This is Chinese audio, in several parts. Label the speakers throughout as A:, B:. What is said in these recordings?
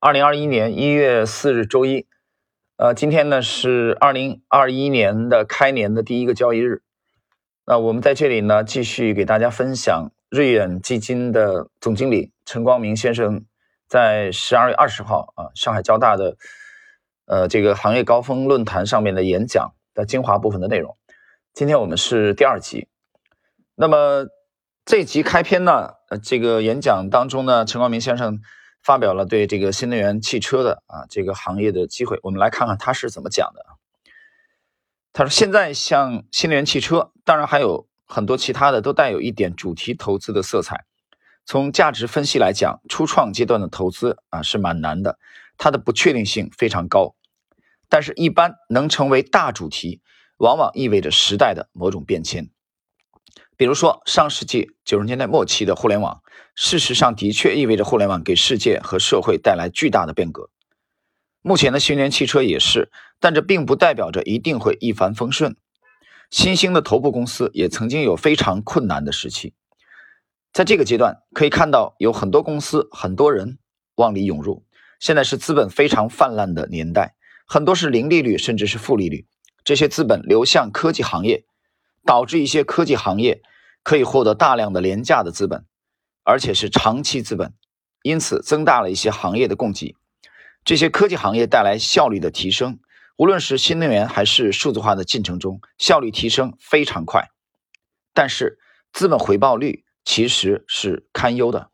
A: 二零二一年一月四日周一，呃，今天呢是二零二一年的开年的第一个交易日。那我们在这里呢，继续给大家分享瑞远基金的总经理陈光明先生在十二月二十号啊，上海交大的呃这个行业高峰论坛上面的演讲的精华部分的内容。今天我们是第二集。那么这集开篇呢，呃，这个演讲当中呢，陈光明先生。发表了对这个新能源汽车的啊这个行业的机会，我们来看看他是怎么讲的。他说：“现在像新能源汽车，当然还有很多其他的，都带有一点主题投资的色彩。从价值分析来讲，初创阶段的投资啊是蛮难的，它的不确定性非常高。但是，一般能成为大主题，往往意味着时代的某种变迁。比如说，上世纪九十年代末期的互联网。”事实上，的确意味着互联网给世界和社会带来巨大的变革。目前的新能源汽车也是，但这并不代表着一定会一帆风顺。新兴的头部公司也曾经有非常困难的时期。在这个阶段，可以看到有很多公司、很多人往里涌入。现在是资本非常泛滥的年代，很多是零利率甚至是负利率。这些资本流向科技行业，导致一些科技行业可以获得大量的廉价的资本。而且是长期资本，因此增大了一些行业的供给。这些科技行业带来效率的提升，无论是新能源还是数字化的进程中，效率提升非常快。但是资本回报率其实是堪忧的。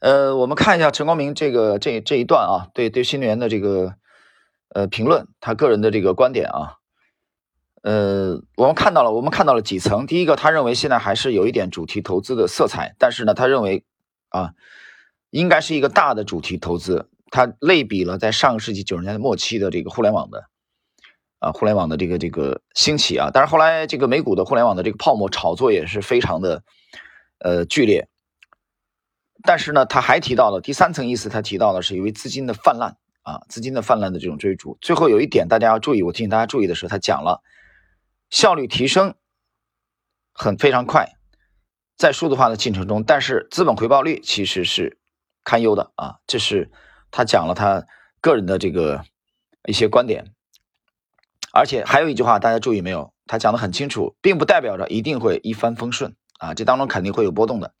A: 呃，我们看一下陈光明这个这这一段啊，对对新能源的这个呃评论，他个人的这个观点啊。呃，我们看到了，我们看到了几层。第一个，他认为现在还是有一点主题投资的色彩，但是呢，他认为啊，应该是一个大的主题投资。他类比了在上个世纪九十年代末期的这个互联网的啊，互联网的这个这个兴起啊。但是后来这个美股的互联网的这个泡沫炒作也是非常的呃剧烈。但是呢，他还提到了第三层意思，他提到的是因为资金的泛滥啊，资金的泛滥的这种追逐。最后有一点大家要注意，我提醒大家注意的是，他讲了。效率提升很非常快，在数字化的进程中，但是资本回报率其实是堪忧的啊。这是他讲了他个人的这个一些观点，而且还有一句话大家注意没有？他讲的很清楚，并不代表着一定会一帆风顺啊，这当中肯定会有波动的，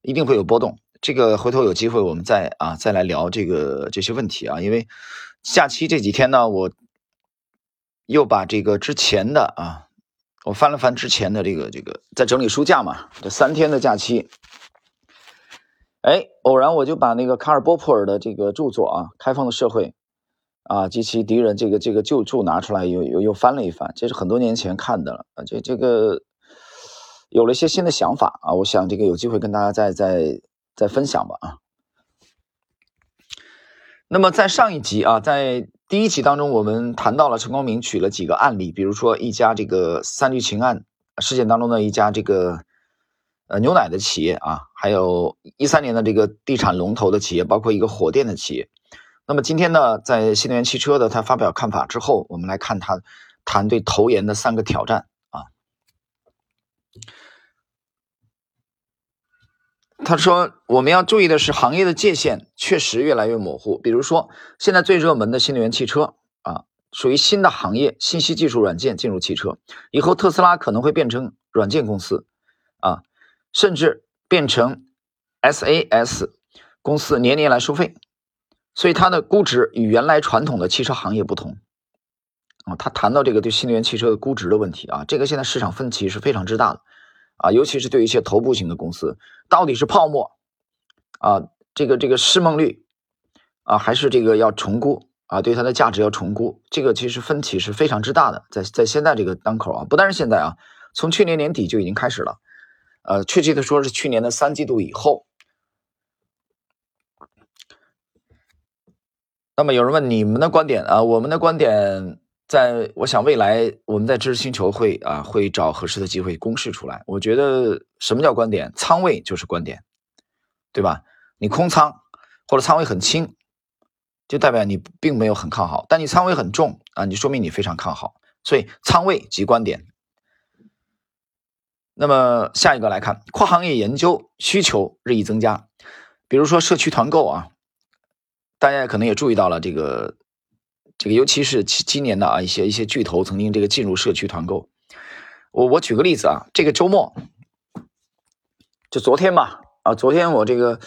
A: 一定会有波动。这个回头有机会我们再啊再来聊这个这些问题啊，因为假期这几天呢，我。又把这个之前的啊，我翻了翻之前的这个这个，在整理书架嘛，这三天的假期，哎，偶然我就把那个卡尔波普尔的这个著作啊，《开放的社会》啊及其敌人这个这个旧著拿出来，又又又翻了一翻，这是很多年前看的了啊，这这个有了一些新的想法啊，我想这个有机会跟大家再再再分享吧啊。那么在上一集啊，在第一期当中，我们谈到了陈光明举了几个案例，比如说一家这个三聚氰胺事件当中的一家这个呃牛奶的企业啊，还有一三年的这个地产龙头的企业，包括一个火电的企业。那么今天呢，在新能源汽车的他发表看法之后，我们来看他谈对投研的三个挑战啊。他说：“我们要注意的是，行业的界限确实越来越模糊。比如说，现在最热门的新能源汽车啊，属于新的行业，信息技术软件进入汽车。以后特斯拉可能会变成软件公司，啊，甚至变成 SaaS 公司，年年来收费。所以它的估值与原来传统的汽车行业不同。啊，他谈到这个对新能源汽车的估值的问题啊，这个现在市场分歧是非常之大的。”啊，尤其是对一些头部型的公司，到底是泡沫啊，这个这个市梦率啊，还是这个要重估啊，对它的价值要重估，这个其实分歧是非常之大的，在在现在这个当口啊，不但是现在啊，从去年年底就已经开始了，呃，确切的说是去年的三季度以后。那么有人问你们的观点啊，我们的观点。在我想未来我们在知识星球会啊会找合适的机会公示出来。我觉得什么叫观点？仓位就是观点，对吧？你空仓或者仓位很轻，就代表你并没有很看好；但你仓位很重啊，你说明你非常看好。所以仓位即观点。那么下一个来看，跨行业研究需求日益增加，比如说社区团购啊，大家可能也注意到了这个这个，尤其是今今年的啊一些一些巨头曾经这个进入社区团购。我我举个例子啊，这个周末就昨天吧啊，昨天我这个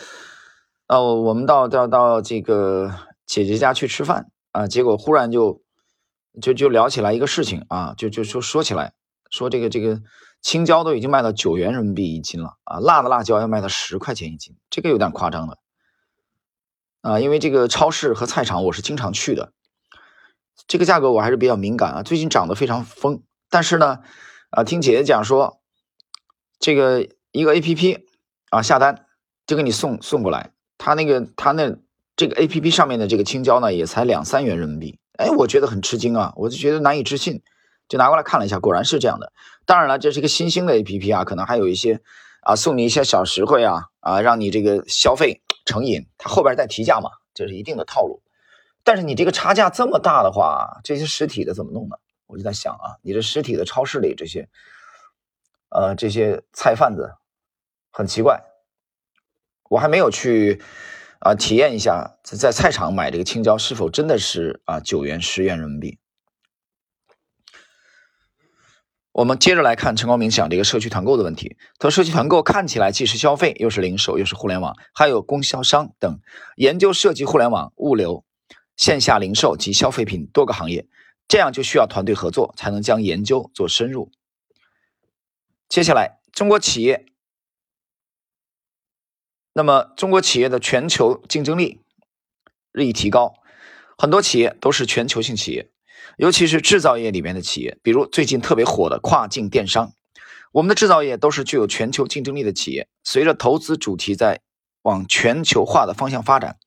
A: 呃，我们到到到这个姐姐家去吃饭啊，结果忽然就就就聊起来一个事情啊，就就说说起来说这个这个青椒都已经卖到九元人民币一斤了啊，辣的辣椒要卖到十块钱一斤，这个有点夸张了啊，因为这个超市和菜场我是经常去的，这个价格我还是比较敏感啊，最近涨得非常疯，但是呢。啊，听姐姐讲说，这个一个 A P P 啊下单就给你送送过来，他那个他那这个 A P P 上面的这个青椒呢，也才两三元人民币。哎，我觉得很吃惊啊，我就觉得难以置信，就拿过来看了一下，果然是这样的。当然了，这是一个新兴的 A P P 啊，可能还有一些啊送你一些小实惠啊啊，让你这个消费成瘾，它后边再提价嘛，这是一定的套路。但是你这个差价这么大的话，这些实体的怎么弄呢？我就在想啊，你这实体的超市里这些，呃，这些菜贩子很奇怪，我还没有去啊体验一下，在菜场买这个青椒是否真的是啊九元十元人民币。我们接着来看陈光明讲这个社区团购的问题。他说，社区团购看起来既是消费，又是零售，又是互联网，还有供销商等，研究涉及互联网、物流、线下零售及消费品多个行业。这样就需要团队合作，才能将研究做深入。接下来，中国企业，那么中国企业的全球竞争力日益提高，很多企业都是全球性企业，尤其是制造业里面的企业，比如最近特别火的跨境电商。我们的制造业都是具有全球竞争力的企业，随着投资主题在往全球化的方向发展。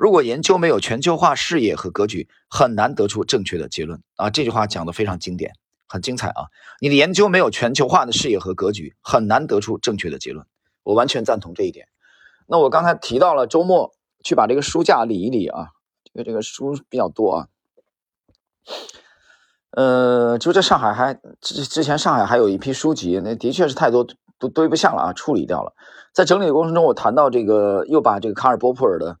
A: 如果研究没有全球化视野和格局，很难得出正确的结论啊！这句话讲的非常经典，很精彩啊！你的研究没有全球化的视野和格局，很难得出正确的结论。我完全赞同这一点。那我刚才提到了周末去把这个书架理一理啊，这个这个书比较多啊。呃，就在上海还之之前，上海还有一批书籍，那的确是太多都堆不下了啊，处理掉了。在整理的过程中，我谈到这个，又把这个卡尔波普尔的。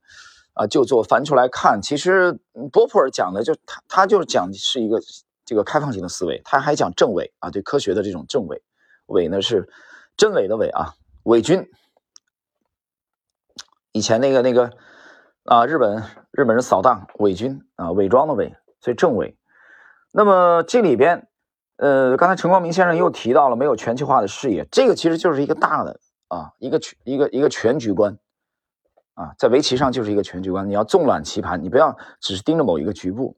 A: 啊，就做翻出来看，其实波普尔讲的就他，他就是讲是一个这个开放型的思维，他还讲正伪啊，对科学的这种正伪，伪呢是真伪的伪啊，伪军。以前那个那个啊，日本日本人扫荡伪军啊，伪装的伪，所以正伪。那么这里边，呃，刚才陈光明先生又提到了没有全球化的视野，这个其实就是一个大的啊，一个全一个一个全局观。啊，在围棋上就是一个全局观，你要纵览棋盘，你不要只是盯着某一个局部。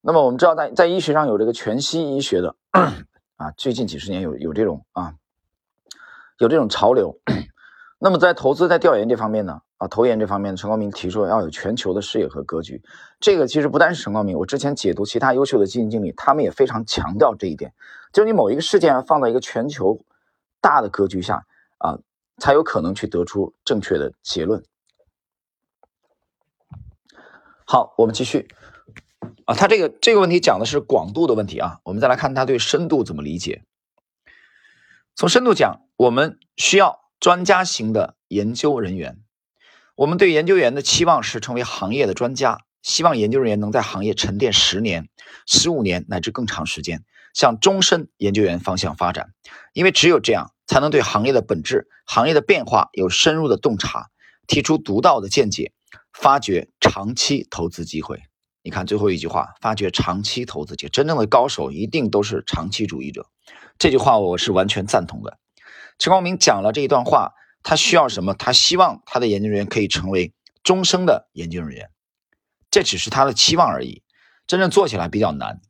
A: 那么我们知道，在在医学上有这个全息医学的啊，最近几十年有有这种啊，有这种潮流。那么在投资在调研这方面呢，啊，投研这方面，陈光明提出要有全球的视野和格局。这个其实不单是陈光明，我之前解读其他优秀的基金经理，他们也非常强调这一点，就是你某一个事件放在一个全球大的格局下啊，才有可能去得出正确的结论。好，我们继续啊，他这个这个问题讲的是广度的问题啊，我们再来看他对深度怎么理解。从深度讲，我们需要专家型的研究人员，我们对研究员的期望是成为行业的专家，希望研究人员能在行业沉淀十年、十五年乃至更长时间，向终身研究员方向发展，因为只有这样，才能对行业的本质、行业的变化有深入的洞察，提出独到的见解。发掘长期投资机会，你看最后一句话，发掘长期投资机，真正的高手一定都是长期主义者。这句话我是完全赞同的。陈光明讲了这一段话，他需要什么？他希望他的研究人员可以成为终生的研究人员，这只是他的期望而已，真正做起来比较难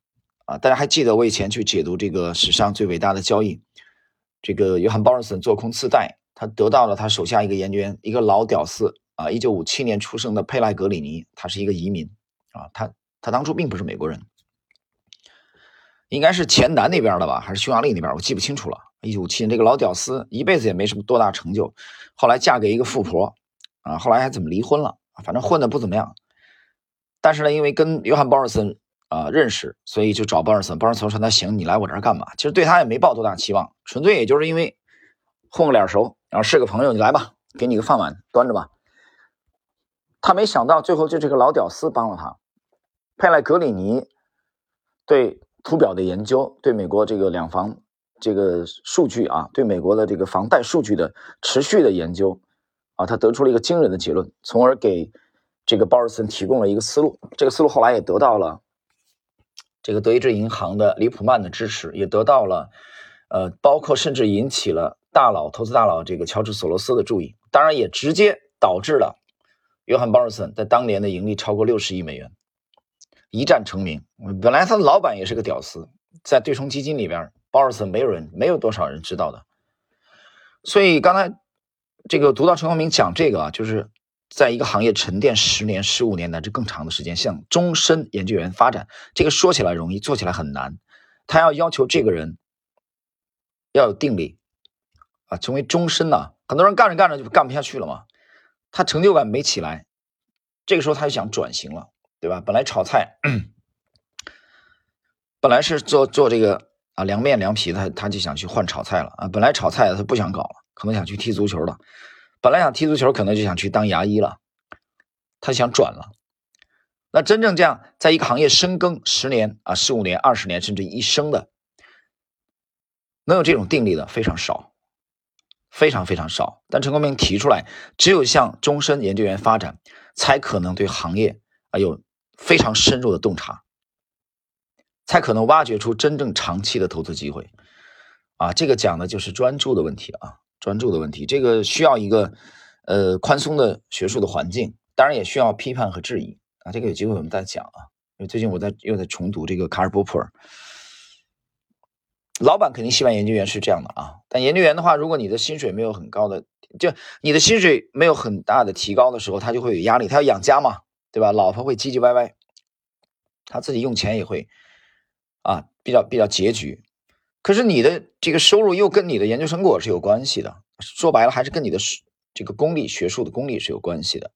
A: 啊！大家还记得我以前去解读这个史上最伟大的交易，这个约翰鲍尔森做空次贷，他得到了他手下一个研究员，一个老屌丝。啊，一九五七年出生的佩莱格里尼，他是一个移民啊，他他当初并不是美国人，应该是前南那边的吧，还是匈牙利那边，我记不清楚了。一九五七年，这个老屌丝一辈子也没什么多大成就，后来嫁给一个富婆啊，后来还怎么离婚了？反正混的不怎么样。但是呢，因为跟约翰鲍尔森啊认识，所以就找鲍尔森。鲍尔森说：“那行，你来我这儿干嘛？”其实对他也没抱多大期望，纯粹也就是因为混个脸熟，然后是个朋友，你来吧，给你个饭碗端着吧。他没想到最后就这个老屌丝帮了他，佩莱格里尼对图表的研究，对美国这个两房这个数据啊，对美国的这个房贷数据的持续的研究啊，他得出了一个惊人的结论，从而给这个鲍尔森提供了一个思路。这个思路后来也得到了这个德意志银行的里普曼的支持，也得到了呃，包括甚至引起了大佬投资大佬这个乔治索罗斯的注意，当然也直接导致了。约翰·鲍尔森在当年的盈利超过六十亿美元，一战成名。本来他的老板也是个屌丝，在对冲基金里边，鲍尔森没有人，没有多少人知道的。所以刚才这个读到陈光明讲这个啊，就是在一个行业沉淀十年、十五年乃至更长的时间，向终身研究员发展。这个说起来容易，做起来很难。他要要求这个人要有定力啊，成为终身呢。很多人干着干着就干不下去了嘛。他成就感没起来，这个时候他就想转型了，对吧？本来炒菜，本来是做做这个啊凉面凉皮，他他就想去换炒菜了啊。本来炒菜他不想搞了，可能想去踢足球了。本来想踢足球，可能就想去当牙医了。他想转了。那真正这样在一个行业深耕十年啊、十五年、二十年，甚至一生的，能有这种定力的非常少。非常非常少，但陈光明提出来，只有向终身研究员发展，才可能对行业啊有非常深入的洞察，才可能挖掘出真正长期的投资机会。啊，这个讲的就是专注的问题啊，专注的问题，这个需要一个呃宽松的学术的环境，当然也需要批判和质疑啊。这个有机会我们再讲啊，因为最近我在又在重读这个卡尔波普尔。老板肯定希望研究员是这样的啊，但研究员的话，如果你的薪水没有很高的，就你的薪水没有很大的提高的时候，他就会有压力，他要养家嘛，对吧？老婆会唧唧歪歪，他自己用钱也会啊，比较比较拮据。可是你的这个收入又跟你的研究成果是有关系的，说白了还是跟你的这个功力、学术的功力是有关系的。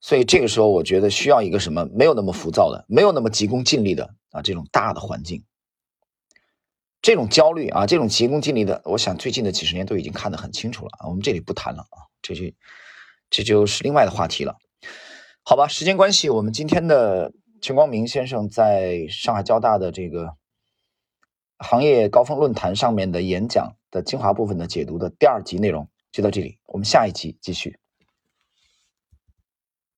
A: 所以这个时候，我觉得需要一个什么没有那么浮躁的，没有那么急功近利的啊这种大的环境。这种焦虑啊，这种急功近利的，我想最近的几十年都已经看得很清楚了啊。我们这里不谈了啊，这就这就是另外的话题了。好吧，时间关系，我们今天的陈光明先生在上海交大的这个行业高峰论坛上面的演讲的精华部分的解读的第二集内容就到这里，我们下一集继续。